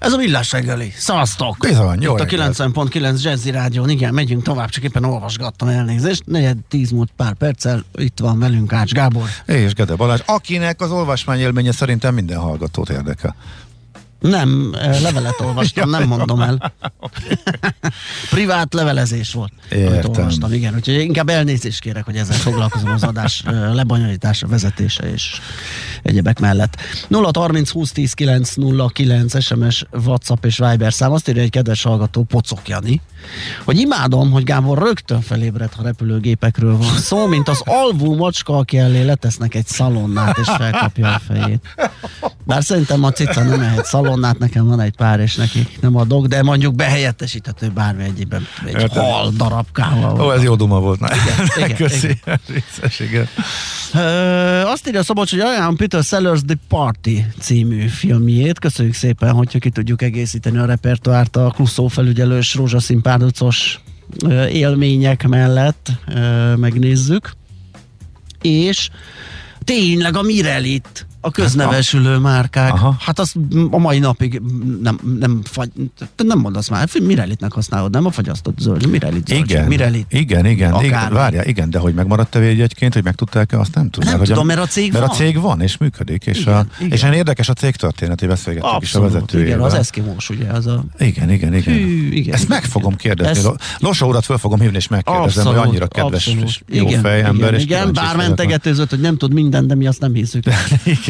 Ez a villás reggeli. Szavaztok! Bizony, jó Itt a reggelt. 90.9 Jazzy Rádió. Igen, megyünk tovább, csak éppen olvasgattam elnézést. Negyed tíz múlt pár perccel. Itt van velünk Ács Gábor. És Gede Balázs, akinek az olvasmány élménye szerintem minden hallgatót érdekel. Nem, eh, levelet olvastam, nem mondom el. Privát levelezés volt, amit Értem. olvastam, igen. Úgyhogy inkább elnézést kérek, hogy ezzel foglalkozom az adás eh, lebonyolítása, vezetése és egyebek mellett. 0 30 20 10 9 0 9 SMS, WhatsApp és Viber szám. Azt írja egy kedves hallgató, Pocok Jani, hogy imádom, hogy Gábor rögtön felébred, ha repülőgépekről van szó, mint az alvó macska, aki elé letesznek egy szalonnát és felkapja a fejét. Bár szerintem a cica nem ehet szalonnát, nekem van egy pár, és neki nem adok, de mondjuk behelyettesíthető bármi egyébben, egy Értem. hal darabkával. Ó, ez jó duma volt. Na. igen, Köszi. Vicces, igen. Ö, azt írja Szabolcs, hogy ajánlom Peter Sellers The Party című filmjét. Köszönjük szépen, hogyha ki tudjuk egészíteni a repertoárt a Klusszó felügyelős rózsaszín párducos élmények mellett ö, megnézzük. És tényleg a Mirelit, a köznevesülő márkák. Aha. Hát azt a mai napig nem, nem, fagy, nem mondasz már, Mirelitnek használod, nem a fagyasztott zöld, Mirelit zöld, Igen, Mirelit. igen, igen, igen, várja, igen, de hogy megmaradt te egyébként, hogy megtudták-e, azt nem tudom. Nem hogy tudom, mert a cég mert van. a cég van, és működik, és, Igen, a, igen. és érdekes a cég történet, hogy beszélgettünk is a Abszolút, vezetőjével. igen, az eszkimós, ugye, az a... Igen, igen, igen. Hű, igen, Ezt igen, meg fogom kérdezni. Ezt- Losa urat föl fogom hívni, és megkérdezem, hogy annyira kedves abszolút. és jó igen, fej ember. Igen, igen bár mentegetőzött, hogy nem tud minden, de mi azt nem hiszük. Igen.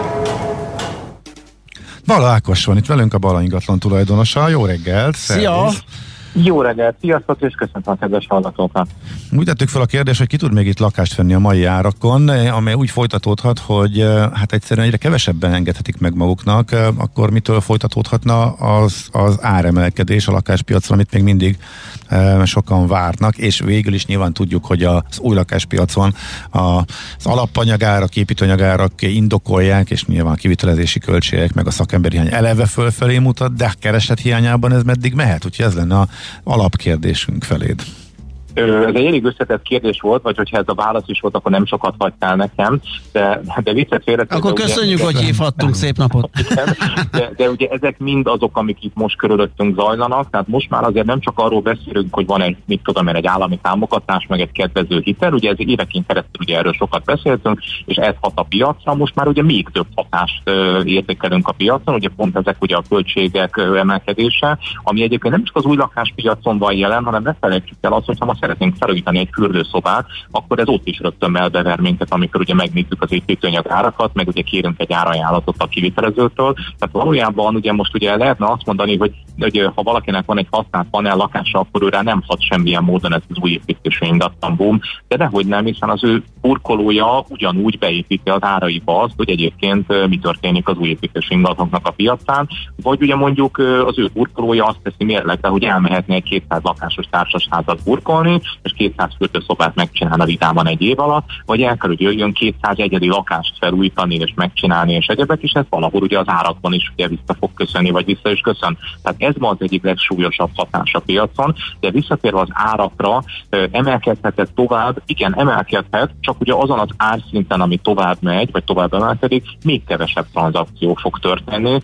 Bala Ákos van itt velünk, a Bala ingatlan tulajdonosa. Jó reggelt! Szia! Jó reggelt, sziasztok, és köszöntöm a kedves hallgatókat. Úgy tettük fel a kérdést, hogy ki tud még itt lakást venni a mai árakon, amely úgy folytatódhat, hogy eh, hát egyszerűen egyre kevesebben engedhetik meg maguknak, eh, akkor mitől folytatódhatna az, az áremelkedés a lakáspiacon, amit még mindig eh, sokan várnak, és végül is nyilván tudjuk, hogy az új lakáspiacon a- az alapanyagárak, építőanyagárak indokolják, és nyilván a kivitelezési költségek, meg a szakemberi hiány eleve fölfelé mutat, de kereslet hiányában ez meddig mehet, úgyhogy ez lenne a alapkérdésünk feléd. Ez egy elég összetett kérdés volt, vagy hogyha ez a válasz is volt, akkor nem sokat hagytál nekem, de, de viccet félretéve... Akkor ugye- köszönjük, hogy hívhattunk, szép napot. de, de ugye ezek mind azok, amik itt most körülöttünk zajlanak, tehát most már azért nem csak arról beszélünk, hogy van egy, mit tudom én, egy állami támogatás, meg egy kedvező hitel, ugye ez évekén keresztül ugye erről sokat beszéltünk, és ez hat a piacra, most már ugye még több hatást ö, értékelünk a piacon, ugye pont ezek ugye a költségek ö, emelkedése, ami egyébként nem csak az új lakáspiacon van jelen, hanem ne felejtsük el azt, hogyha ma szeretnénk felújítani egy fürdőszobát, akkor ez ott is rögtön elbever minket, amikor ugye megnézzük az építőanyag árakat, meg ugye kérünk egy árajánlatot a kivitelezőtől. Tehát valójában ugye most ugye lehetne azt mondani, hogy, hogy ha valakinek van egy használt panel lakása, akkor őre nem hat semmilyen módon ez az új építésű ingatlan boom, de dehogy nem, hiszen az ő burkolója ugyanúgy beépíti az áraiba azt, hogy egyébként mi történik az új építésű ingatlanoknak a piacán, vagy ugye mondjuk az ő burkolója azt teszi mérlegre, hogy elmehetne egy 200 lakásos társasházat burkolni, és 200 fürdőszobát megcsinálna vidáman egy év alatt, vagy el kell, hogy jöjjön 200 egyedi lakást felújítani és megcsinálni, és egyebek, és ez valahol ugye az árakban is ugye vissza fog köszönni, vagy vissza is köszön. Tehát ez ma az egyik legsúlyosabb hatás a piacon, de visszatérve az árakra, emelkedhetett tovább, igen, emelkedhet, csak ugye azon az árszinten, ami tovább megy, vagy tovább emelkedik, még kevesebb tranzakció fog történni.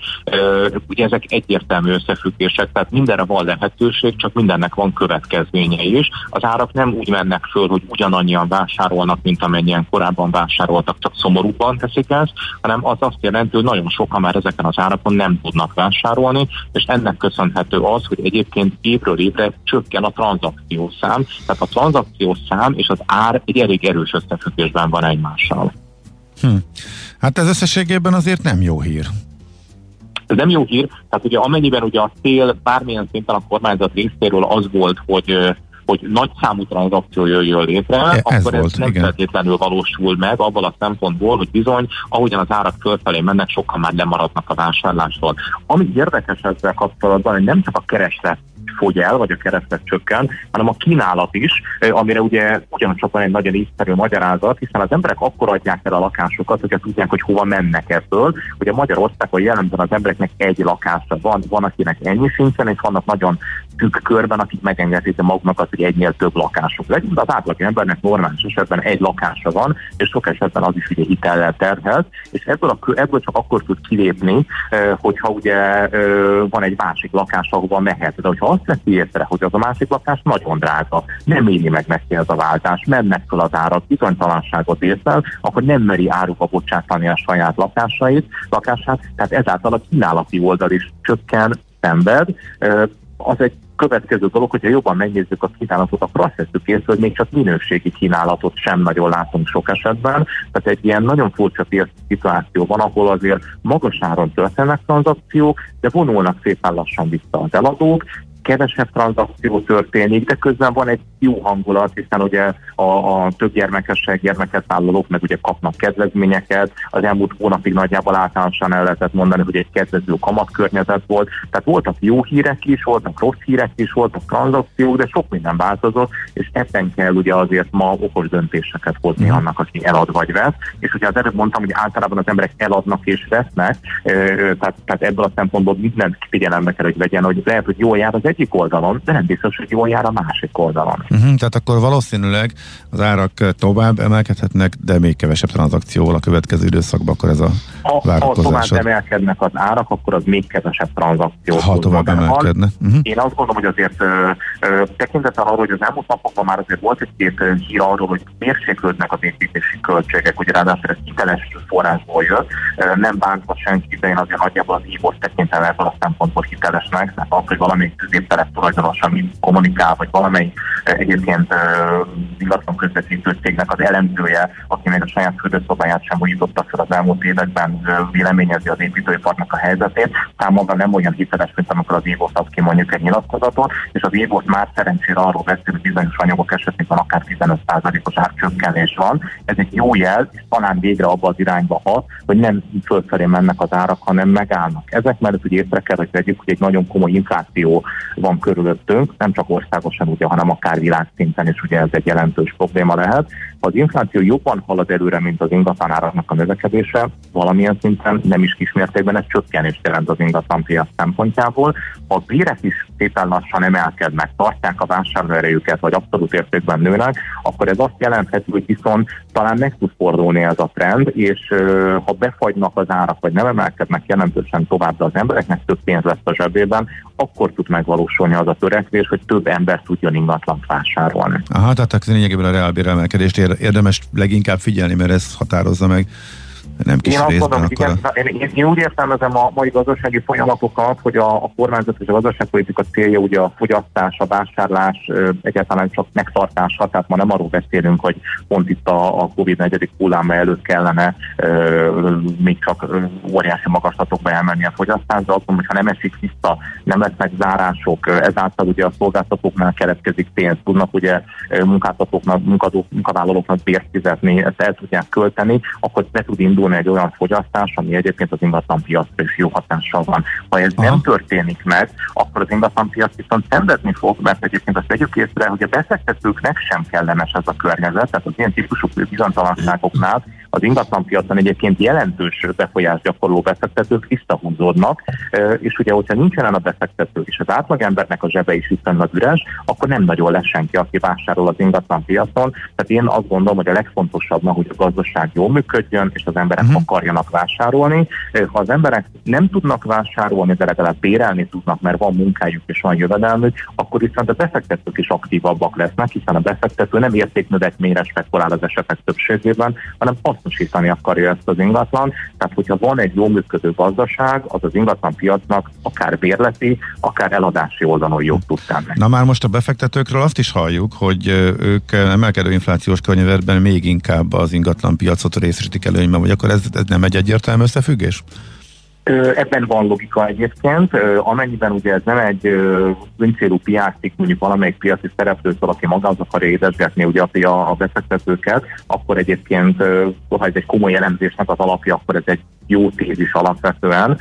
Ugye ezek egyértelmű összefüggések, tehát mindenre van lehetőség, csak mindennek van következménye is. Az árak nem úgy mennek föl, hogy ugyanannyian vásárolnak, mint amennyien korábban vásároltak, csak szomorúbban teszik ezt, hanem az azt jelenti, hogy nagyon sokan már ezeken az árakon nem tudnak vásárolni, és ennek köszönhető az, hogy egyébként évről évre csökken a tranzakciószám, tehát a tranzakciószám és az ár egy elég erős összefüggésben van egymással. Hm. Hát ez összességében azért nem jó hír. Ez nem jó hír, tehát ugye amennyiben ugye a cél bármilyen szinten a kormányzat részéről az volt, hogy hogy nagy számú tranzakció jöjjön létre, ez akkor volt, ez nem igen. feltétlenül valósul meg abban a szempontból, hogy bizony, ahogyan az árak fölfelé mennek, sokkal már lemaradnak a vásárlástól. Ami érdekes ezzel kapcsolatban, hogy nem csak a kereslet fogy el, vagy a kereslet csökken, hanem a kínálat is, amire ugye ugyancsak van egy nagyon észszerű magyarázat, hiszen az emberek akkor adják el a lakásokat, hogyha tudják, hogy hova mennek ebből. Ugye Magyarországon jellemzően az embereknek egy lakása van, van akinek ennyi szinten, és vannak nagyon tük körben, akik megengedhetik maguknak hogy egynél több lakásuk legyen, de az átlag embernek normális esetben egy lakása van, és sok esetben az is ugye hitellel terhelt, és ebből, a, ebből csak akkor tud kilépni, hogyha ugye van egy másik lakás, ahova mehet. De hogyha azt veszi észre, hogy az a másik lakás nagyon drága, nem éli meg neki ez a váltás, mennek fel az árak, bizonytalanságot észre, akkor nem meri áruba bocsátani a saját lakásait, lakását, tehát ezáltal a kínálati oldal is csökken, szenved, az egy következő dolog, hogyha jobban megnézzük a kínálatot, akkor azt veszük észre, hogy még csak minőségi kínálatot sem nagyon látunk sok esetben. Tehát egy ilyen nagyon furcsa piaci szituáció van, ahol azért magas áron történnek tranzakciók, de vonulnak szépen lassan vissza az eladók, kevesebb tranzakció történik, de közben van egy jó hangulat, hiszen ugye a, a több gyermekesség gyermeket vállalók meg ugye kapnak kedvezményeket. Az elmúlt hónapig nagyjából általánosan el lehetett mondani, hogy egy kedvező kamatkörnyezet volt. Tehát voltak jó hírek is, voltak rossz hírek is, voltak tranzakciók, de sok minden változott, és ebben kell ugye azért ma okos döntéseket hozni mm. annak, aki elad vagy vesz. És ugye az előbb mondtam, hogy általában az emberek eladnak és vesznek, tehát, tehát ebből a szempontból mindent figyelembe kell, hogy legyen, hogy lehet, hogy jól jár az egy egyik oldalon, de nem biztos, hogy jól jár a másik oldalon. Uh-huh, tehát akkor valószínűleg az árak tovább emelkedhetnek, de még kevesebb tranzakcióval a következő időszakban, akkor ez a ha, ha tovább emelkednek az árak, akkor az még kevesebb tranzakció. Ha tovább emelkednek. Uh-huh. Én azt gondolom, hogy azért tekintettel arra, hogy az elmúlt napokban már azért volt egy-két hír arról, hogy mérséklődnek az építési költségek, hogy ráadásul ez hiteles forrásból jött, nem bántva senki, de én azért nagyjából az ívós tekintem ebből a szempontból hitelesnek, mert az, hogy valami közép telep tulajdonosa, mint kommunikál, vagy valamelyik egyébként ingatlan közvetítő cégnek az elemzője, aki még a saját fürdőszobáját sem újította fel az elmúlt években, véleményezi az építőiparnak a helyzetét, számomra nem olyan hiteles, mint amikor az Évos ad ki mondjuk egy nyilatkozatot, és az Évos már szerencsére arról beszél, hogy bizonyos anyagok esetében akár 15%-os árcsökkenés van. Ez egy jó jel, és talán végre abba az irányba hat, hogy nem fölfelé mennek az árak, hanem megállnak. Ezek mellett ugye észre kell, hogy vegyük, hogy egy nagyon komoly infláció van körülöttünk, nem csak országosan, ugye, hanem akár világszinten is ugye ez egy jelentős probléma lehet. Ha az infláció jobban halad előre, mint az ingatlanáraknak a növekedése, valamilyen szinten nem is kismértékben ez csökkenést jelent az ingatlanpiac szempontjából. Ha a bérek is szépen lassan emelkednek, tartják a vásárlóerejüket, vagy abszolút értékben nőnek, akkor ez azt jelentheti, hogy viszont talán meg tud fordulni ez a trend, és ha befagynak az árak, vagy nem emelkednek jelentősen tovább, de az embereknek több pénz lesz a zsebében, akkor tud megvalósulni az a törekvés, hogy több ember tudjon ingatlant vásárolni. Aha, tehát lényegében a reálbér emelkedést érdemes leginkább figyelni, mert ez határozza meg nem kis én azt gondolom, hogy igen, én, én, én úgy értelmezem a mai gazdasági folyamatokat, hogy a, a kormányzat és a gazdaságpolitika célja ugye a fogyasztás, a vásárlás, egyáltalán csak megtartása, tehát ma nem arról beszélünk, hogy pont itt a, a Covid negyedik hulláma előtt kellene ö, még csak óriási magaslatokba elmenni a fogyasztás, de azt mondom, hogy ha nem esik vissza, nem lesznek zárások, ezáltal ugye a szolgáltatóknál keletkezik pénz, tudnak ugye munkáltatóknak, munkadók, munkavállalóknak bért fizetni, ezt el tudják költeni, akkor be tud indulni indulni egy olyan fogyasztás, ami egyébként az ingatlan piacra is jó hatással van. Ha ez Aha. nem történik meg, akkor az ingatlan piac viszont szenvedni fog, mert egyébként azt vegyük észre, hogy a befektetőknek sem kellemes ez a környezet, tehát az ilyen típusú bizonytalanságoknál az ingatlanpiacon egyébként jelentős befolyás gyakorló befektetők visszahúzódnak, és ugye, hogyha nincsen a befektető, és az átlagembernek a zsebe is viszonylag üres, akkor nem nagyon lesz senki, aki vásárol az ingatlanpiacon. Tehát én azt gondolom, hogy a legfontosabb ma, hogy a gazdaság jól működjön, és az emberek uh-huh. akarjanak vásárolni. Ha az emberek nem tudnak vásárolni, de legalább bérelni tudnak, mert van munkájuk és van jövedelmük, akkor viszont a befektetők is aktívabbak lesznek, hiszen a befektető nem értéknövekményre spekulál az esetek többségében, hanem hasznosítani akarja ezt az ingatlan. Tehát, hogyha van egy jó működő gazdaság, az az ingatlan piacnak akár bérleti, akár eladási oldalon jobb tud tenni. Na már most a befektetőkről azt is halljuk, hogy ők emelkedő inflációs környezetben még inkább az ingatlan piacot részesítik előnyben, vagy akkor ez, ez nem egy egyértelmű összefüggés? Ebben van logika egyébként, amennyiben ugye ez nem egy öncélú piacik, mondjuk valamelyik piaci szereplőtől, aki magához akarja édesgetni ugye a befektetőket, akkor egyébként, ha ez egy komoly elemzésnek az alapja, akkor ez egy jó tézis alapvetően,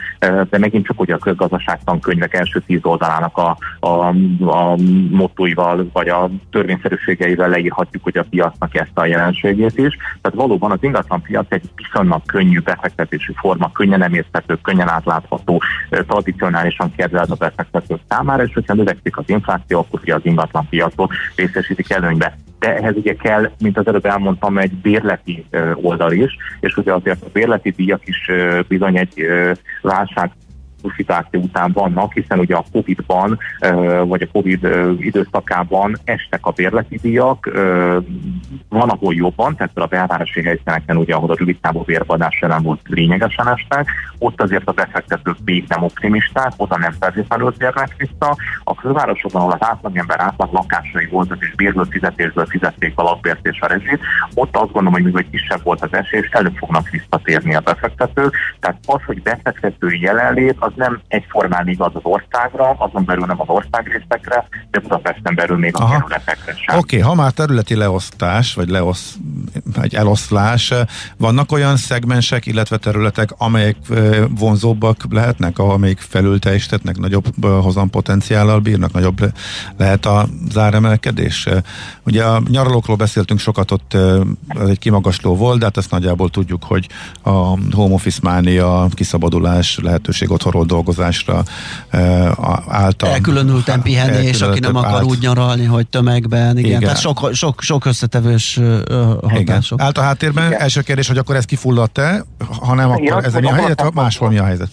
de megint csak ugye a közgazdaságtan könyvek első tíz oldalának a, a, a mottoival, vagy a törvényszerűségeivel leírhatjuk hogy a piacnak ezt a jelenségét is. Tehát valóban az ingatlan piac egy viszonylag könnyű befektetési forma, könnyen emészthető, könnyen átlátható, tradicionálisan kedvelt a befektetők számára, és hogyha növekszik az infláció, akkor az ingatlan piacot részesítik előnybe de ehhez ugye kell, mint az előbb elmondtam, egy bérleti oldal is, és ugye azért a bérleti díjak is bizony egy válság szituáció után vannak, hiszen ugye a Covid-ban, vagy a Covid időszakában estek a bérleti díjak, van, ahol jobban, tehát a belvárosi helyszíneken, ugye, ahol a rövid távú bérbadás jelen volt, lényegesen estek, ott azért a befektetők még nem optimisták, oda nem feltétlenül térnek vissza. A külvárosokban, ahol az átlagember átlag lakásai voltak, és bérlő fizetésből fizették a lakbért és a rezsit, ott azt gondolom, hogy még kisebb volt az esély, és elő fognak visszatérni a befektetők. Tehát az, hogy befektetői jelenlét, az nem egyformán igaz az országra, azon belül nem az országrészekre, de Budapesten belül még a kerületekre sem. Oké, okay, ha már területi leosztás, vagy leosz, egy eloszlás, vannak olyan szegmensek, illetve területek, amelyek vonzóbbak lehetnek, ahol még felülteljesítetnek, nagyobb hozampotenciállal bírnak, nagyobb lehet a záremelkedés. Ugye a nyaralókról beszéltünk sokat, ott ez egy kimagasló volt, de hát ezt nagyjából tudjuk, hogy a home office mánia, kiszabadulás, lehetőség otthonról dolgozásra által. Elkülönülten pihenés, aki nem akar állt. úgy nyaralni, hogy tömegben, igen, igen. tehát sok, sok, sok összetevős hatások. Állt a háttérben, igen. első kérdés, hogy akkor ez kifulladt-e, ha nem, akkor ez mi a helyzet, máshol mi a helyzet?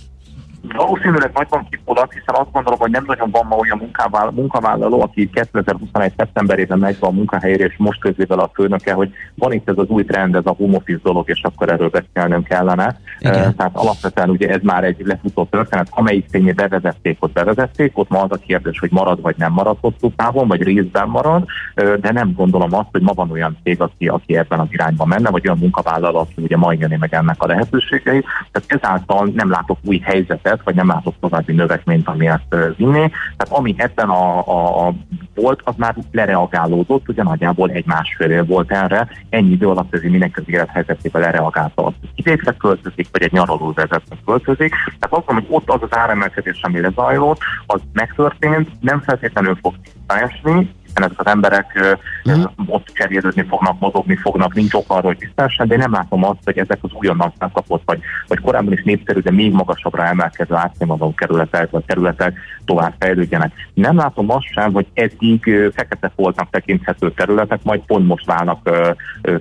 Valószínűleg nagyban kifulladt, hiszen azt gondolom, hogy nem nagyon van ma olyan munkavállaló, aki 2021. szeptemberében megy a munkahelyére, és most közével a főnöke, hogy van itt ez az új trend, ez a home office dolog, és akkor erről beszélnünk kellene. Igen. Tehát alapvetően ugye ez már egy lefutó történet, amelyik tényé bevezették, ott bevezették, ott ma az a kérdés, hogy marad vagy nem marad hosszú távon, vagy részben marad, de nem gondolom azt, hogy ma van olyan cég, aki, aki ebben az irányban menne, vagy olyan munkavállaló, aki ugye majd jönni meg ennek a lehetőségei. Tehát ezáltal nem látok új helyzetet, növekedett, vagy nem látok további növekményt, ami ezt vinné. Tehát ami ebben a, a, a volt, az már lereagálódott, ugye nagyjából egy másfél év volt erre, ennyi idő alatt ez mindenki az élethelyzetével lereagálta, az idékre költözik, vagy egy nyaraló vezetve költözik. Tehát azt mondom, hogy ott az az áremelkedés, ami lezajlott, az megtörtént, nem feltétlenül fog visszaesni, hiszen ezek az emberek mm. ott cserélődni fognak, mozogni fognak, nincs ok arra, hogy tisztásan, de nem látom azt, hogy ezek az újonnan felkapott, vagy, vagy korábban is népszerű, de még magasabbra emelkedő átszínvonalú kerületek, vagy területek tovább fejlődjenek. Nem látom azt sem, hogy eddig fekete foltnak tekinthető területek majd pont most válnak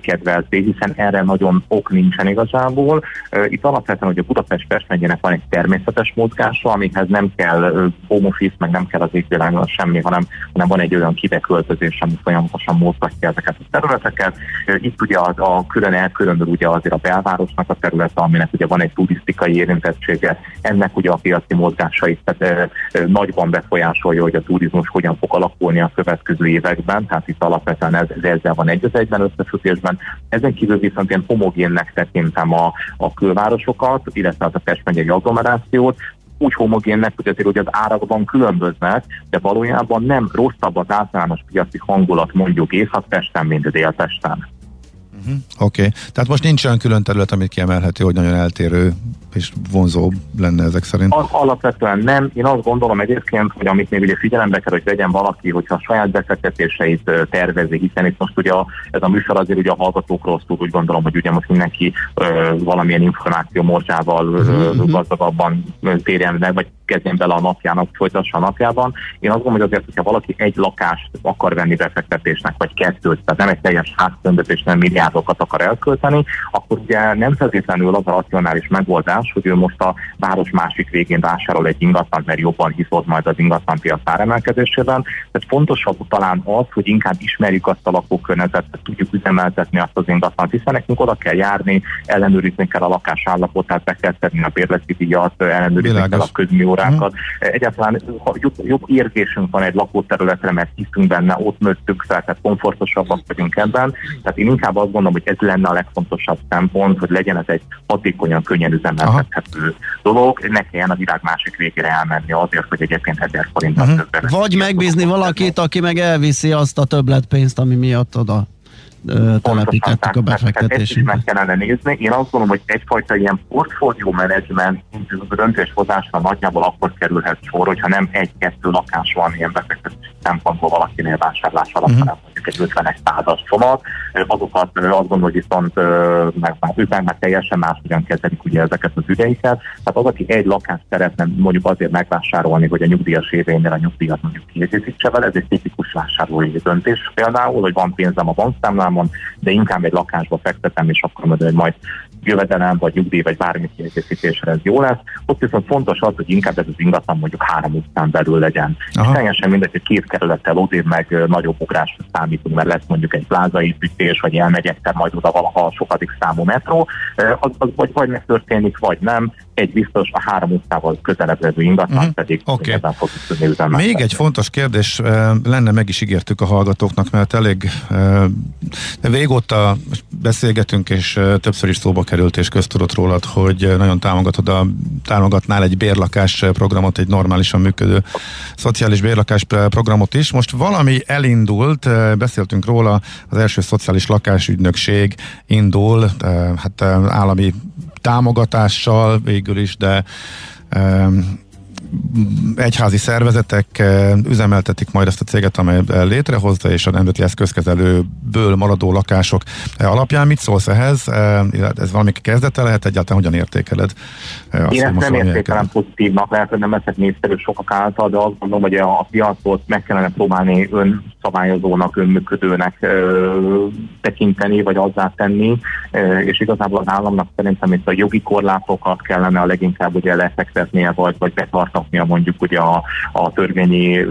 kedvelté, hiszen erre nagyon ok nincsen igazából. Itt alapvetően, hogy a Budapest Pest van egy természetes mozgása, amihez nem kell home office, meg nem kell az égvilágon semmi, hanem, hanem van egy olyan kive költözés, ami folyamatosan mozgatja ezeket a területeket. Itt ugye a, a külön elkülönül ugye azért a belvárosnak a területe, aminek ugye van egy turisztikai érintettsége, ennek ugye a piaci mozgásait tehát, nagyban befolyásolja, hogy a turizmus hogyan fog alakulni a következő években, tehát itt alapvetően ez, ez ezzel van egy az egyben összefüggésben. Ezen kívül viszont én homogénnek tekintem a, a külvárosokat, illetve az a Pest megyei agglomerációt, úgy homogénnek, hogy azért hogy az árakban különböznek, de valójában nem rosszabb az általános piaci hangulat mondjuk Észak-Pesten, mint Dél-Pesten. Uh-huh. Oké, okay. tehát most nincs olyan külön terület, amit kiemelhető, hogy nagyon eltérő és vonzó lenne ezek szerint? Al- alapvetően nem. Én azt gondolom egyébként, hogy amit még ugye figyelembe kell, hogy vegyen valaki, hogyha a saját befektetéseit tervezi, hiszen itt most ugye ez a műsor azért ugye a hallgatókról szól, úgy gondolom, hogy ugye most mindenki ö, valamilyen információ morzsával uh-huh. gazdagabban térjen meg, vagy kezdjen bele a napjának, folytassa a napjában. Én azt gondolom, hogy azért, hogyha valaki egy lakást akar venni befektetésnek, vagy kettőt, tehát nem egy teljes háztömböt nem milliárdokat akar elkölteni, akkor ugye nem feltétlenül az a racionális megoldás, hogy ő most a város másik végén vásárol egy ingatlan, mert jobban hiszod majd az ingatlanpiac áremelkedésében. Tehát fontosabb talán az, hogy inkább ismerjük azt a lakókörnyezetet, tudjuk üzemeltetni azt az ingatlant, hiszen nekünk oda kell járni, ellenőrizni kell a lakás állapotát, be kell tenni a bérleti díjat, ellenőrizni kell a közműórákat. Mm. Egyáltalán jobb, jobb érzésünk van egy lakóterületre, mert hiszünk benne, ott nőttünk fel, tehát komfortosabbak vagyunk ebben. Tehát én inkább azt gondolom, hogy ez lenne a legfontosabb szempont, hogy legyen ez egy hatékonyan, könnyen üzemeltethető dolog, ne kelljen a világ másik végére elmenni azért, hogy egyébként 1000 forintot uh-huh. többet. Vagy megbízni valakit, aki meg elviszi azt a többletpénzt, ami miatt oda telepítettük a befektetésünket. Ezt meg kellene nézni. Én azt gondolom, hogy egyfajta ilyen portfólió menedzsment döntéshozásra nagyjából akkor kerülhet sor, hogyha nem egy-kettő lakás van ilyen befektetési szempontból valakinél vásárlás alatt, uh-huh. Hanem mondjuk egy 50 százas csomag. Azokat azt gondolom, hogy viszont meg, ők meg teljesen máshogyan kezelik ugye ezeket az ügyeiket. Tehát az, aki egy lakást szeretne mondjuk azért megvásárolni, hogy a nyugdíjas éveinél a nyugdíjat mondjuk kiegészítse vele, ez egy tipikus vásárlói döntés például, hogy van pénzem a bankszámlán, számon, de inkább egy lakásba fektetem, és akkor mondom, hogy majd jövedelem, vagy nyugdíj, vagy bármi kiegészítésre ez jó lesz. Ott viszont fontos az, hogy inkább ez az ingatlan mondjuk három utcán belül legyen. Aha. És teljesen mindegy, hogy két kerülettel odébb meg nagyobb ugrásra számítunk, mert lesz mondjuk egy plázaépítés, vagy elmegyek te majd oda valaha a sokadik számú metró, az, az vagy, vagy megtörténik, vagy nem. Egy biztos a három utcával közelebb levő ingatlan uh-huh. pedig okay. fog tudni Még egy fontos kérdés lenne, meg is ígértük a hallgatóknak, mert elég régóta beszélgetünk, és többször is szóba került és köztudott rólad, hogy nagyon támogatod a, támogatnál egy bérlakás programot, egy normálisan működő szociális bérlakás programot is. Most valami elindult, beszéltünk róla, az első szociális lakásügynökség indul, hát állami támogatással végül is, de egyházi szervezetek üzemeltetik majd ezt a céget, amely eh, létrehozta, és a nemzeti eszközkezelőből maradó lakások alapján. Mit szólsz ehhez? Ez valami kezdete lehet egyáltalán, hogyan értékeled? Azt, Én ezt nem értékelem pozitívnak, lehet, hogy nem leszek népszerű sokak által, de azt gondolom, hogy a piacot meg kellene próbálni önszabályozónak, önműködőnek ö, tekinteni, vagy azzá tenni, ö, és igazából az államnak szerintem itt a jogi korlátokat kellene a leginkább ugye lefektetnie, vagy, vagy betartani betartatnia mondjuk ugye a, a törvényi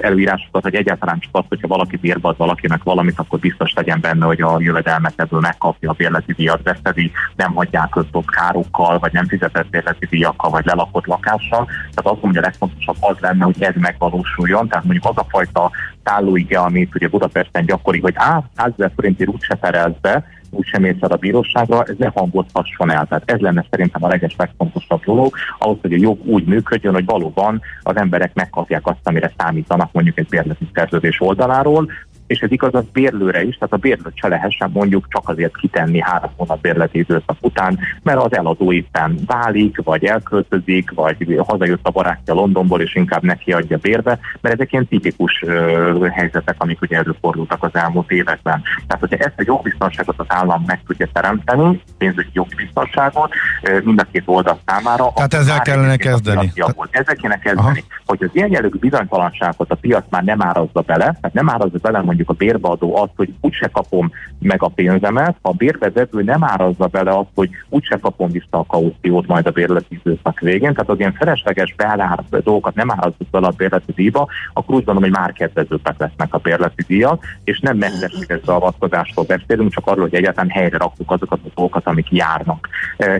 előírásokat, hogy egyáltalán csak az, hogyha valaki bérbe ad valakinek valamit, akkor biztos legyen benne, hogy a jövedelmet ebből megkapja a bérleti díjat, veszedi, nem hagyják ott károkkal, vagy nem fizetett bérleti díjakkal, vagy lelakott lakással. Tehát azt hogy a legfontosabb az lenne, hogy ez megvalósuljon. Tehát mondjuk az a fajta tállóige, amit ugye Budapesten gyakori, hogy á, 100 ezer forintért úgyse perelsz be, úgysem mész el a bíróságra, ez ne hangozhasson el. Tehát ez lenne szerintem a leges legfontosabb dolog, ahhoz, hogy a jog úgy működjön, hogy valóban az emberek megkapják azt, amire számítanak mondjuk egy bérleti szerződés oldaláról, és ez igaz az bérlőre is, tehát a bérlőt se lehessen mondjuk csak azért kitenni három hónap bérleti időszak után, mert az eladó éppen válik, vagy elköltözik, vagy hazajött a barátja Londonból, és inkább neki adja bérbe, mert ezek ilyen tipikus uh, helyzetek, amik ugye előfordultak az elmúlt években. Tehát, hogyha ezt a jogbiztonságot az állam meg tudja teremteni, pénzügyi jogbiztonságot, uh, mind a két oldal számára. Tehát ezzel kellene kezdeni. Ezzel kéne kezdeni. Aha. Hogy az ilyen jellegű bizonytalanságot a piac már nem árazza bele, tehát nem árazza bele mondjuk a bérbeadó azt, hogy úgyse kapom meg a pénzemet, a bérbezető nem árazza bele azt, hogy úgyse kapom vissza a kauciót majd a bérleti időszak végén, tehát az ilyen felesleges beállárt dolgokat nem árazzuk bele a bérleti díjba, akkor úgy gondolom, hogy már kedvezőbbek lesznek a bérleti díjak, és nem mesterséges beavatkozástól beszélünk, csak arról, hogy egyáltalán helyre rakjuk azokat a dolgokat, amik járnak.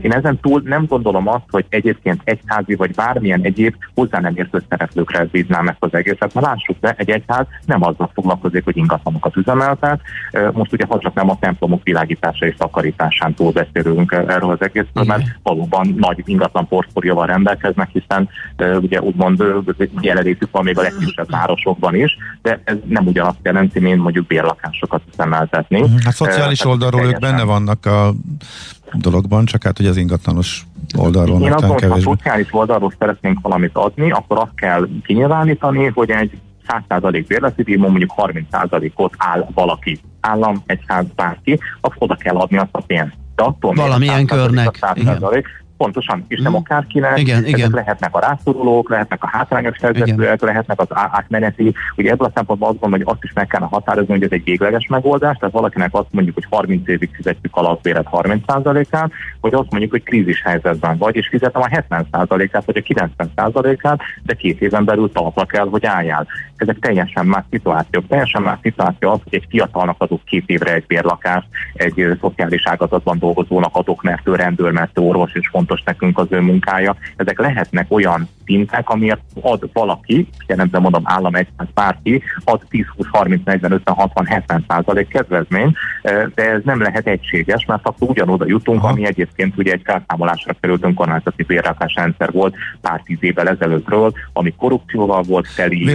Én ezen túl nem gondolom azt, hogy egyébként egyházi vagy bármilyen egyéb hozzá nem értő szereplőkre bíznám ezt az egészet, mert lássuk be, egy egyház nem azzal foglalkozik, hogy ingatlanokat üzemeltet. Most ugye ha csak nem a templomok világítása és takarításán túl beszélünk erről az egészről, mert valóban nagy ingatlan portfólióval rendelkeznek, hiszen ugye úgymond jelenlétük van még a legkisebb városokban is, de ez nem ugyanazt jelenti, mint mondjuk bérlakásokat üzemeltetni. Mhm. Hát szociális oldalról ők benne vannak a dologban, csak hát hogy az ingatlanos oldalról Én azt mondom, ha szociális oldalról szeretnénk valamit adni, akkor azt kell kinyilvánítani, hogy egy 100% bérleti díjmon mondjuk 30%-ot áll valaki, állam, egyház, bárki, azt oda kell adni azt a pénzt. De attól Valamilyen körnek. Pontosan, és nem mhm. akárkinek, igen, ezek igen. lehetnek a rászorulók, lehetnek a hátrányos helyzetűek, lehetnek az átmeneti. Ugye ebből a szempontból azt gondolom, hogy azt is meg kellene határozni, hogy ez egy végleges megoldás, tehát valakinek azt mondjuk, hogy 30 évig fizetjük alapbéret 30%-át, vagy azt mondjuk, hogy krízis helyzetben vagy, és fizetem a 70%-át, vagy a 90%-át, de két éven belül talpra kell, hogy álljál. Ezek teljesen más szituációk. Teljesen más szituáció az, hogy egy fiatalnak adok két évre egy bérlakást, egy szociális ágazatban dolgozónak adok, mert ő rendőr, mert ő orvos, és fontos nekünk az ő munkája. Ezek lehetnek olyan szintek, amiért ad valaki, jelenleg mondom állam egyház bárki, ad 10, 20, 30, 40, 50, 60, 70 százalék kedvezmény, de ez nem lehet egységes, mert akkor ugyanoda jutunk, Aha. ami egyébként ugye egy felszámolásra került önkormányzati bérrakás rendszer volt pár tíz évvel ezelőttről, ami korrupcióval volt teli.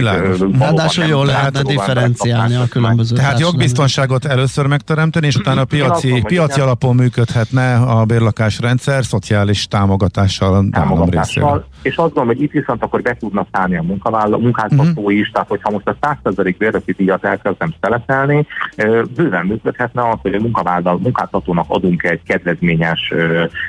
Ráadásul jól lehetne differenciálni a különböző Tehát jogbiztonságot először megteremteni, és utána piaci, piaci alapon működhetne a bérlakásrendszer, szociális támogatással, támogatással és azt gondolom, hogy itt viszont akkor be tudna szállni a munkáltató uh-huh. is, tehát hogyha most a 100% bérleti díjat elkezdem szeletelni, bőven működhetne az, hogy a munkavállaló, munkáltatónak adunk egy kedvezményes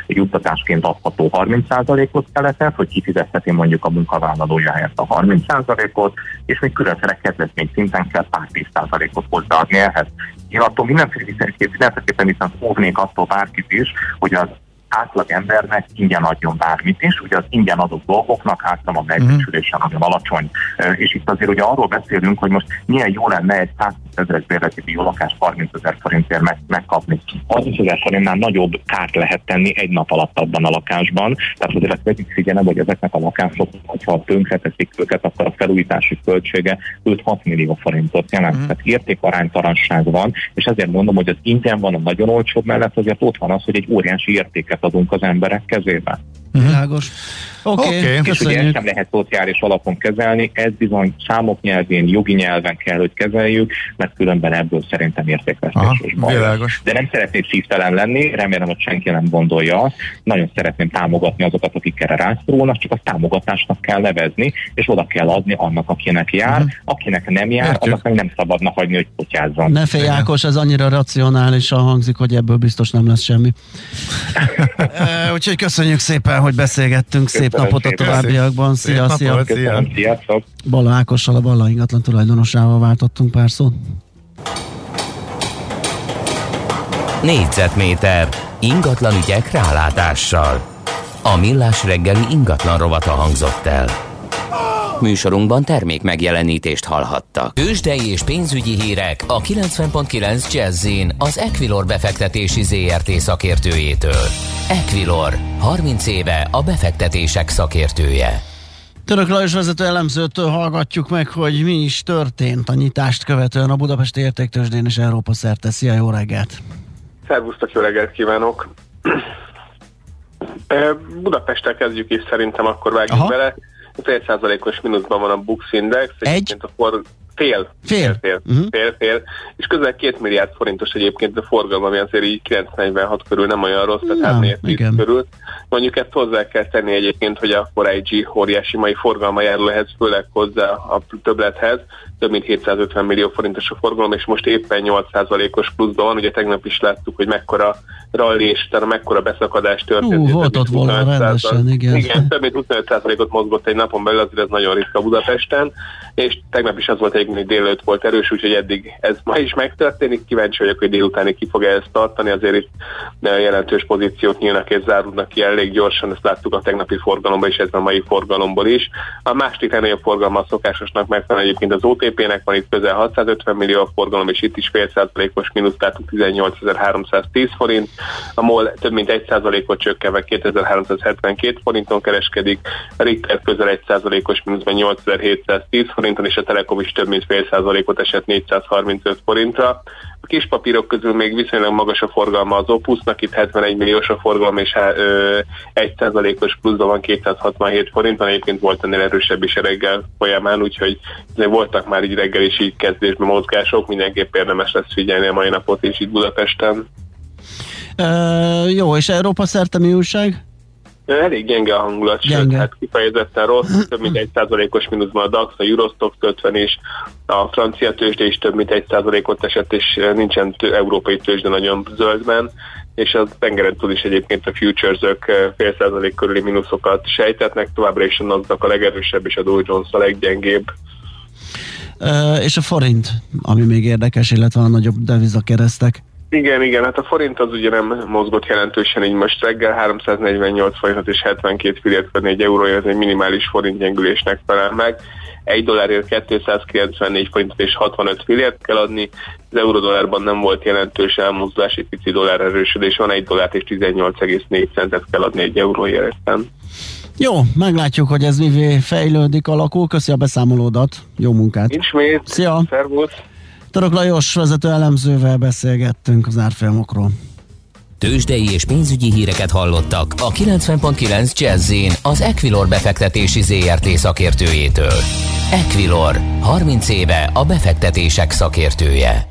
juttatásként adható 30%-ot szeletet, hogy kifizetheti mondjuk a munkavállalója helyett a 30%-ot, és még különféle kedvezmény szinten kell pár 10%-ot hozzáadni ehhez. Én attól mindenféleképpen viszont óvnék attól bárkit is, hogy az átlag embernek ingyen adjon bármit is, ugye az ingyen adott dolgoknak általában a megbecsülése nagyon alacsony. És itt azért ugye arról beszélünk, hogy most milyen jó lenne egy 100 ezeres bérleti lakást 30 ezer forintért meg, megkapni. 30 ezer forintnál nagyobb kárt lehet tenni egy nap alatt abban a lakásban, tehát azért ezt vegyük figyelembe, hogy ezeknek a lakások, ha tönkreteszik őket, akkor a felújítási költsége 5-6 millió forintot jelent. Uh-huh. Tehát értékaránytalanság van, és ezért mondom, hogy az ingyen van a nagyon olcsóbb mellett, azért ott van az, hogy egy óriási értéket adunk az emberek kezébe. Világos. Oké, okay, okay, és ugye ezt nem lehet szociális alapon kezelni, ez bizony számok nyelvén, jogi nyelven kell, hogy kezeljük, mert különben ebből szerintem értékvesztés De nem szeretnék szívtelen lenni, remélem, hogy senki nem gondolja azt. Nagyon szeretném támogatni azokat, akik erre rászorulnak, csak a támogatásnak kell nevezni, és oda kell adni annak, akinek jár. Uh-huh. Akinek nem jár, Értjük. annak meg nem szabadna hagyni, hogy kutyázzon. Ne félj, Ákos, ez annyira racionálisan hangzik, hogy ebből biztos nem lesz semmi. Úgyhogy köszönjük szépen, hogy beszélgettünk. Köszönöm Szép napot szépen. a továbbiakban. Szia, szia. szia. Köszönöm, sziasztok. Balla Ákossal, a Balla ingatlan tulajdonosával váltottunk pár szót. Négyzetméter ingatlan ügyek rálátással. A millás reggeli ingatlan rovata hangzott el. Műsorunkban termék megjelenítést hallhattak. Ősdei és pénzügyi hírek a 90.9 jazz az Equilor befektetési ZRT szakértőjétől. Equilor, 30 éve a befektetések szakértője. Török Lajos vezető elemzőtől hallgatjuk meg, hogy mi is történt a nyitást követően a Budapesti Értéktősdén és Európa szerte. Szia, jó reggelt! Szervusztok, jó reggelt kívánok! Budapesttel kezdjük is, szerintem akkor vágjuk Aha. bele. Fél százalékos mínuszban van a Bux Index. Egy? A for, fél. Fél. Fél, uh-huh. fél, fél. És közel két milliárd forintos egyébként a forgalom, ami azért így 946 körül nem olyan rossz, tehát ja, 3 körül. Mondjuk ezt hozzá kell tenni egyébként, hogy a 4 óriási mai forgalma járul ehhez, főleg hozzá a többlethez, több mint 750 millió forintos a forgalom, és most éppen 8%-os pluszban van. Ugye tegnap is láttuk, hogy mekkora rally és utána mekkora beszakadás történt. Uh, volt ott volna rendesen, igen. Igen, több mint 25%-ot mozgott egy napon belül, azért ez nagyon ritka Budapesten, és tegnap is az volt egy hogy délőtt volt erős, úgyhogy eddig ez ma is megtörténik. Kíváncsi vagyok, hogy délutáni ki fog ezt tartani, azért itt jelentős pozíciók nyílnak és zárulnak ki elég gyorsan, ezt láttuk a tegnapi forgalomban és ez a mai forgalomból is. A másik legnagyobb forgalma a szokásosnak megfelelően egyébként az OTP-nek van itt közel 650 millió forgalom, és itt is fél százalékos mínusz, tehát 18.310 forint. A MOL több mint 1 százalékot csökkenve 2372 forinton kereskedik, a Richter közel 1 százalékos mínuszban 8710 forinton, és a Telekom is több mint fél százalékot esett 435 forintra. A kis papírok közül még viszonylag magas a forgalma az Opusnak, itt 71 milliós a forgalom, és 1 százalékos pluszban van 267 forint, van egyébként volt ennél erősebb is a reggel folyamán, úgyhogy voltak már így reggel is így kezdésben mozgások, mindenképp érdemes lesz figyelni a mai napot is itt Budapesten. Uh, jó, és Európa szerte mi újság? Elég gyenge a hangulat, gyenge. sőt, hát kifejezetten rossz, több mint egy százalékos mínuszban a DAX, a Eurostox 50 is, a francia tőzsde is több mint egy százalékot esett, és nincsen tő, európai tőzsde nagyon zöldben, és a tengeren túl is egyébként a futures-ök fél százalék körüli mínuszokat sejtetnek, továbbra is a NASDAQ a legerősebb, és a Dow Jones a leggyengébb. Uh, és a forint, ami még érdekes, illetve a nagyobb devizakeresztek. Igen, igen, hát a forint az ugye nem mozgott jelentősen, így most reggel 348 forintot és 72 fillért venni egy euróért, ez egy minimális forint gyengülésnek felel meg. Egy dollárért 294 forintot és 65 fillért kell adni, az euró-dollárban nem volt jelentős elmozdulás, egy pici dollár erősödés, van egy dollárt és 18,4 centet kell adni egy euróért. Jó, meglátjuk, hogy ez mivé fejlődik, alakul. Köszi a beszámolódat, jó munkát! Nincs Szia! Szervusz! Török Lajos vezető elemzővel beszélgettünk az árfolyamokról. Tőzsdei és pénzügyi híreket hallottak a 90.9 jazz az Equilor befektetési ZRT szakértőjétől. Equilor, 30 éve a befektetések szakértője.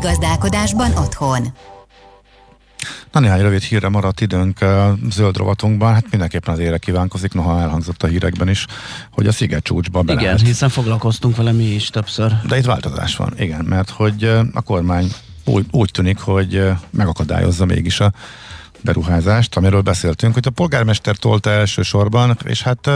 Gazdálkodásban otthon. Na néhány rövid hírre maradt időnk a zöld rovatunkban, hát mindenképpen az ére kívánkozik, noha elhangzott a hírekben is, hogy a sziget csúcsba belállt. Igen, hiszen foglalkoztunk vele mi is többször. De itt változás van, igen, mert hogy a kormány úgy, úgy tűnik, hogy megakadályozza mégis a beruházást, amiről beszéltünk, hogy a polgármester tolta elsősorban, és hát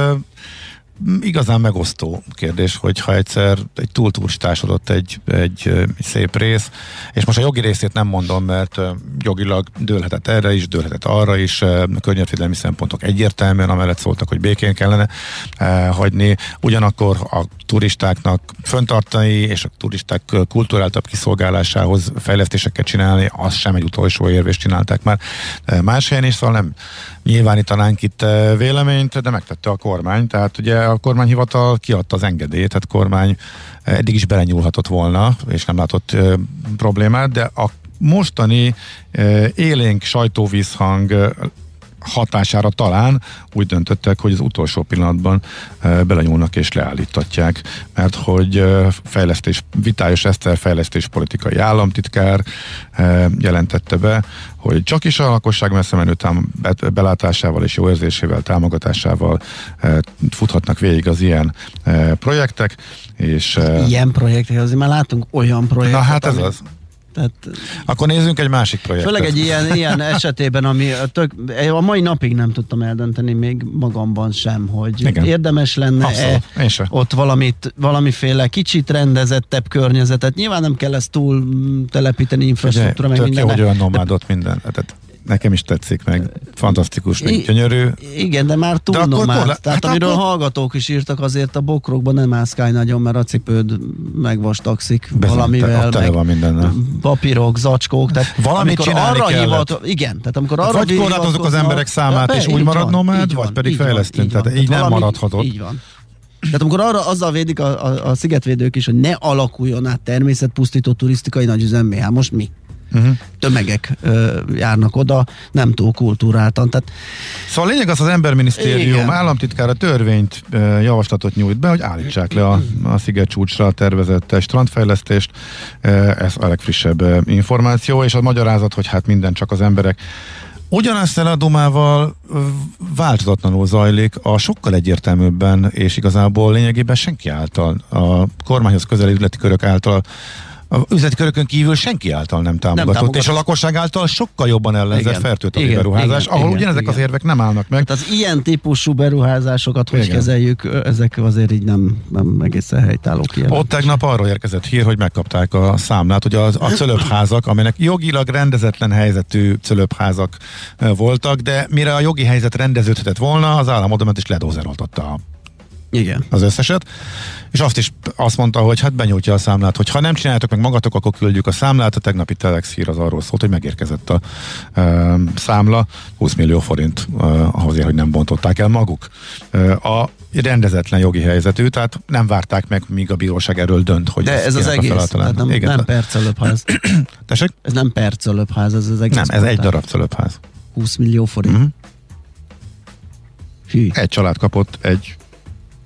igazán megosztó kérdés, hogyha egyszer egy túltúrstásodott egy, egy, egy szép rész, és most a jogi részét nem mondom, mert jogilag dőlhetett erre is, dőlhetett arra is, környezetvédelmi szempontok egyértelműen amellett szóltak, hogy békén kellene eh, hagyni, ugyanakkor a turistáknak föntartani és a turisták kulturáltabb kiszolgálásához fejlesztéseket csinálni, az sem egy utolsó érvés csinálták már. Más helyen is, szóval nem nyilvánítanánk itt véleményt, de megtette a kormány, tehát ugye a kormányhivatal kiadta az engedélyt, tehát kormány eddig is belenyúlhatott volna, és nem látott e, problémát, de a mostani e, élénk sajtóvízhang hatására talán úgy döntöttek, hogy az utolsó pillanatban e, belenyúlnak és leállítatják, mert hogy e, fejlesztés, Vitályos Eszter fejlesztéspolitikai államtitkár e, jelentette be, hogy csak is a lakosság messze menő tám- belátásával és jó érzésével, támogatásával futhatnak végig az ilyen projektek. És, ilyen projektek, azért már látunk olyan projektet. Na hát ez ami... az. Tehát, Akkor nézzünk egy másik projektet. Főleg egy ilyen, ilyen esetében, ami tök, a mai napig nem tudtam eldönteni még magamban sem, hogy Igen. érdemes lenne-e ott valamit, valamiféle kicsit rendezettebb környezetet. Nyilván nem kell ezt túl telepíteni infrastruktúra, meg minden. Jó, hogy olyan nomádot minden. Tehát Nekem is tetszik, meg fantasztikus, meg gyönyörű. Igen, de már túl de nomád. Korla... Tehát hát amiről akkor... hallgatók is írtak, azért a bokrokban nem mászkálj nagyon, mert a cipőd megvastagszik Bezem, valamivel. Te, meg van mindennel. Papírok, zacskók. Tehát Valamit arra hivat, Igen, tehát amikor arra Vagy korlátozok az emberek számát, be, és úgy marad nomád, vagy pedig fejlesztünk. Tehát így nem maradhatott. Így van. Tehát amikor arra azzal védik a, a, a szigetvédők is, hogy ne alakuljon át természetpusztító turisztikai nagyüzemmé, hát most mi? Uh-huh. tömegek ö, járnak oda, nem túl kultúráltan. Tehát... Szóval a lényeg az, az emberminisztérium Igen. államtitkára törvényt, ö, javaslatot nyújt be, hogy állítsák le a, a sziget csúcsra tervezett strandfejlesztést. Ez a legfrissebb információ, és a magyarázat, hogy hát minden csak az emberek Ugyanezt a Dumával változatlanul zajlik, a sokkal egyértelműbben és igazából lényegében senki által, a kormányhoz közeli üzleti körök által a üzleti körökön kívül senki által nem támogatott, nem és a lakosság által sokkal jobban ellenzett fertőtlenül beruházás, igen, ahol igen, ugyanezek igen. az érvek nem állnak meg. Tehát az ilyen típusú beruházásokat hogy igen. kezeljük, ezek azért így nem, nem egészen helytálló kijelentés. Ott tegnap arról érkezett hír, hogy megkapták a számlát, hogy az, a cölöpházak, amelynek jogilag rendezetlen helyzetű cölöpházak voltak, de mire a jogi helyzet rendeződhetett volna, az állam oda is ledózeroltatta a igen. Az összeset. És azt is azt mondta, hogy hát benyújtja a számlát, hogy ha nem csináljátok meg magatok, akkor küldjük a számlát. A tegnapi Telex hír az arról szólt, hogy megérkezett a e, számla, 20 millió forint e, ahhoz, hogy nem bontották el maguk. E, a rendezetlen jogi helyzetű, tehát nem várták meg, míg a bíróság erről dönt, hogy De ez az egész, tehát nem, Igen, nem percölöbbház. Tessék? Ez nem percölöbbház, ez az egész. Nem, ez egy darab cölöbbház. 20 millió forint. Mm-hmm. Hű. Egy család kapott egy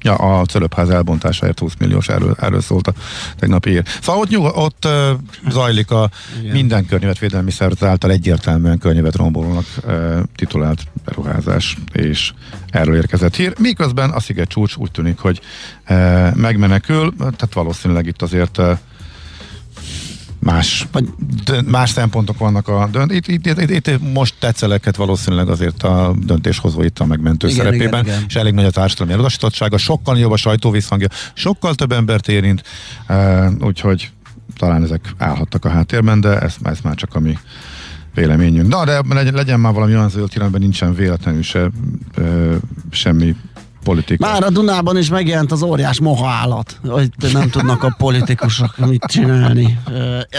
Ja, a cölöpház elbontásáért 20 milliós, erről, erről szólt a tegnapi ír. Szóval ott, nyug, ott uh, zajlik a Igen. minden környezetvédelmi szervezet által egyértelműen környevetrombolónak uh, titulált beruházás, és erről érkezett hír. Miközben a sziget csúcs úgy tűnik, hogy uh, megmenekül, tehát valószínűleg itt azért uh, más, vagy más szempontok vannak a dönt. Itt, itt, itt, itt most tetszeleket valószínűleg azért a döntéshozó itt a megmentő igen, szerepében, igen, igen. és elég nagy a társadalmi elutasítottsága, sokkal jobb a sajtóvízhangja, sokkal több embert érint, uh, úgyhogy talán ezek állhattak a háttérben, de ez, ez már csak a mi véleményünk. Na, de legyen, legyen már valami olyan zöld irányban, nincsen véletlenül se, uh, semmi politika. Már a Dunában is megjelent az óriás moha állat, hogy nem tudnak a politikusok mit csinálni.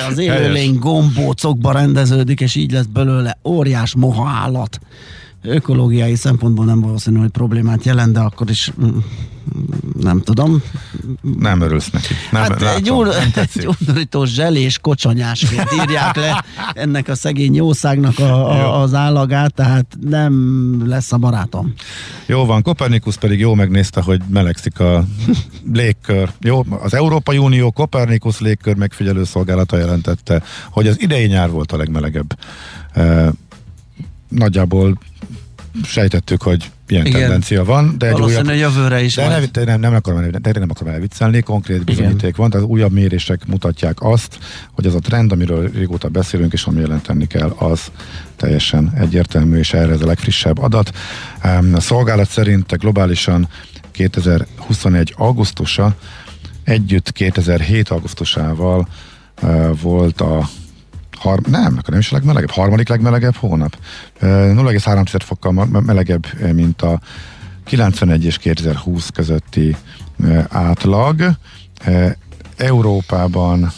Az élőlény gombócokba rendeződik, és így lesz belőle óriás moha állat ökológiai szempontból nem valószínű, hogy problémát jelent, de akkor is mm, nem tudom. Nem örülsz neki. Nem, hát látom, egy, úr, egy undorító zselés kocsonyásként írják le ennek a szegény jószágnak a, a, az állagát, tehát nem lesz a barátom. Jó van, Kopernikus pedig jó megnézte, hogy melegszik a légkör. Jó, az Európai Unió Kopernikus légkör megfigyelő szolgálata jelentette, hogy az idei nyár volt a legmelegebb. E, nagyjából sejtettük, hogy ilyen Igen. tendencia van, de egy újabb... jövőre is de nem, nem, nem akarom, de nem akarom elviccelni, konkrét bizonyíték Igen. van, tehát újabb mérések mutatják azt, hogy az a trend, amiről régóta beszélünk, és ami jelenteni kell, az teljesen egyértelmű, és erre ez a legfrissebb adat. A szolgálat szerint globálisan 2021 augusztusa együtt 2007 augusztusával uh, volt a har, nem, akkor nem is a legmelegebb, harmadik legmelegebb hónap. 0,3 fokkal melegebb, mint a 91 és 2020 közötti átlag. Európában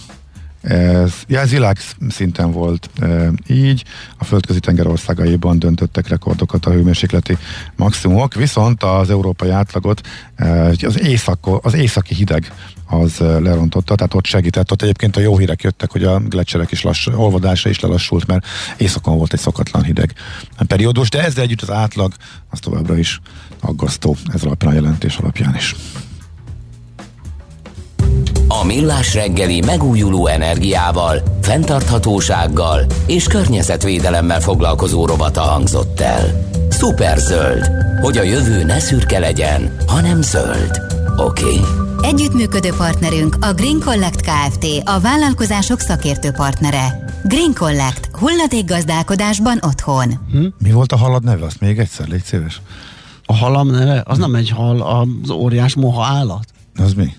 ez, ja, ez világ szinten volt e, így, a földközi tenger országaiban döntöttek rekordokat a hőmérsékleti maximumok, viszont az európai átlagot e, az, észak, az északi hideg az lerontotta, tehát ott segített, ott egyébként a jó hírek jöttek, hogy a gletszerek is lass, olvadása is lelassult, mert éjszakon volt egy szokatlan hideg periódus, de ezzel együtt az átlag az továbbra is aggasztó. Ez alapján a jelentés alapján is. A Millás reggeli megújuló energiával, fenntarthatósággal és környezetvédelemmel foglalkozó robata hangzott el. Szuperzöld, hogy a jövő ne szürke legyen, hanem zöld. Oké. Okay. Együttműködő partnerünk a Green Collect Kft. A vállalkozások szakértő partnere. Green Collect. Hulladék gazdálkodásban otthon. Hm? Mi volt a halad neve? Azt még egyszer, légy szíves. A halam neve? Az nem egy hal, az óriás moha állat. Az mi?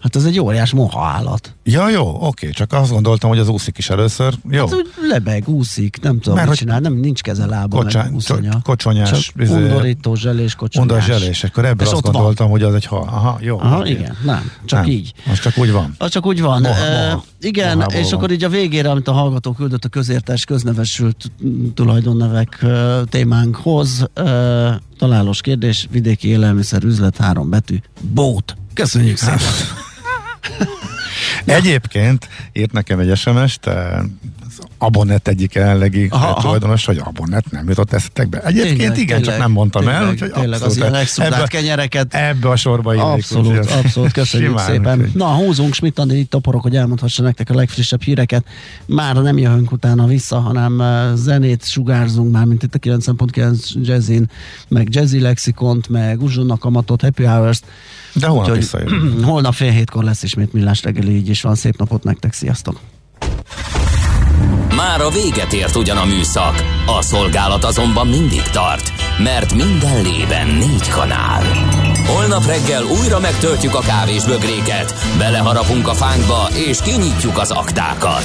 Hát ez egy óriás moha állat. Ja, jó, oké, csak azt gondoltam, hogy az úszik is először. Jó. Hát úgy lebeg, úszik, nem tudom, Mert mit csinál, nem, nincs keze lába, kocsá, meg úszonya. Kocsonyás. Csak izé, undorító, zselés, kocsonyás. Undor, zselés, akkor ebből azt gondoltam, van. hogy az egy hal. Aha, jó. Aha, okay. igen, nem, csak nem, így. Az csak úgy van. Az csak úgy van. Moha, moha. Uh, igen, Mohából és van. akkor így a végére, amit a hallgató küldött a közértes, köznevesült tulajdonnevek uh, témánkhoz, uh, találós kérdés, vidéki élelmiszer üzlet, három betű, bót. Köszönjük szépen! Egyébként írt nekem egy SMS-t, az Abonet egyik jelenlegi tulajdonos, hogy Abonet nem jutott eszetekbe. Egyébként tényleg, igen, tényleg, csak nem mondtam tényleg, el. Úgyhogy tényleg az ilyen ebbe, kenyereket. Ebbe a sorba illik. Abszolút, úgy, abszolút, köszönjük simán, szépen. Úgy. Na, húzunk Andi itt toporok, hogy elmondhassa nektek a legfrissebb híreket. Már nem jövünk utána vissza, hanem zenét sugárzunk már, mint itt a 9.9 Jazzin, meg Jazzy Lexikont, meg Uzsonnak Amatot, Happy Hours-t, de holnap visszajövünk. Holnap fél hétkor lesz ismét millás reggeli, így is van. Szép napot nektek, sziasztok! Már a véget ért ugyan a műszak, a szolgálat azonban mindig tart, mert minden lében négy kanál. Holnap reggel újra megtöltjük a kávés bögréket, beleharapunk a fánkba és kinyitjuk az aktákat.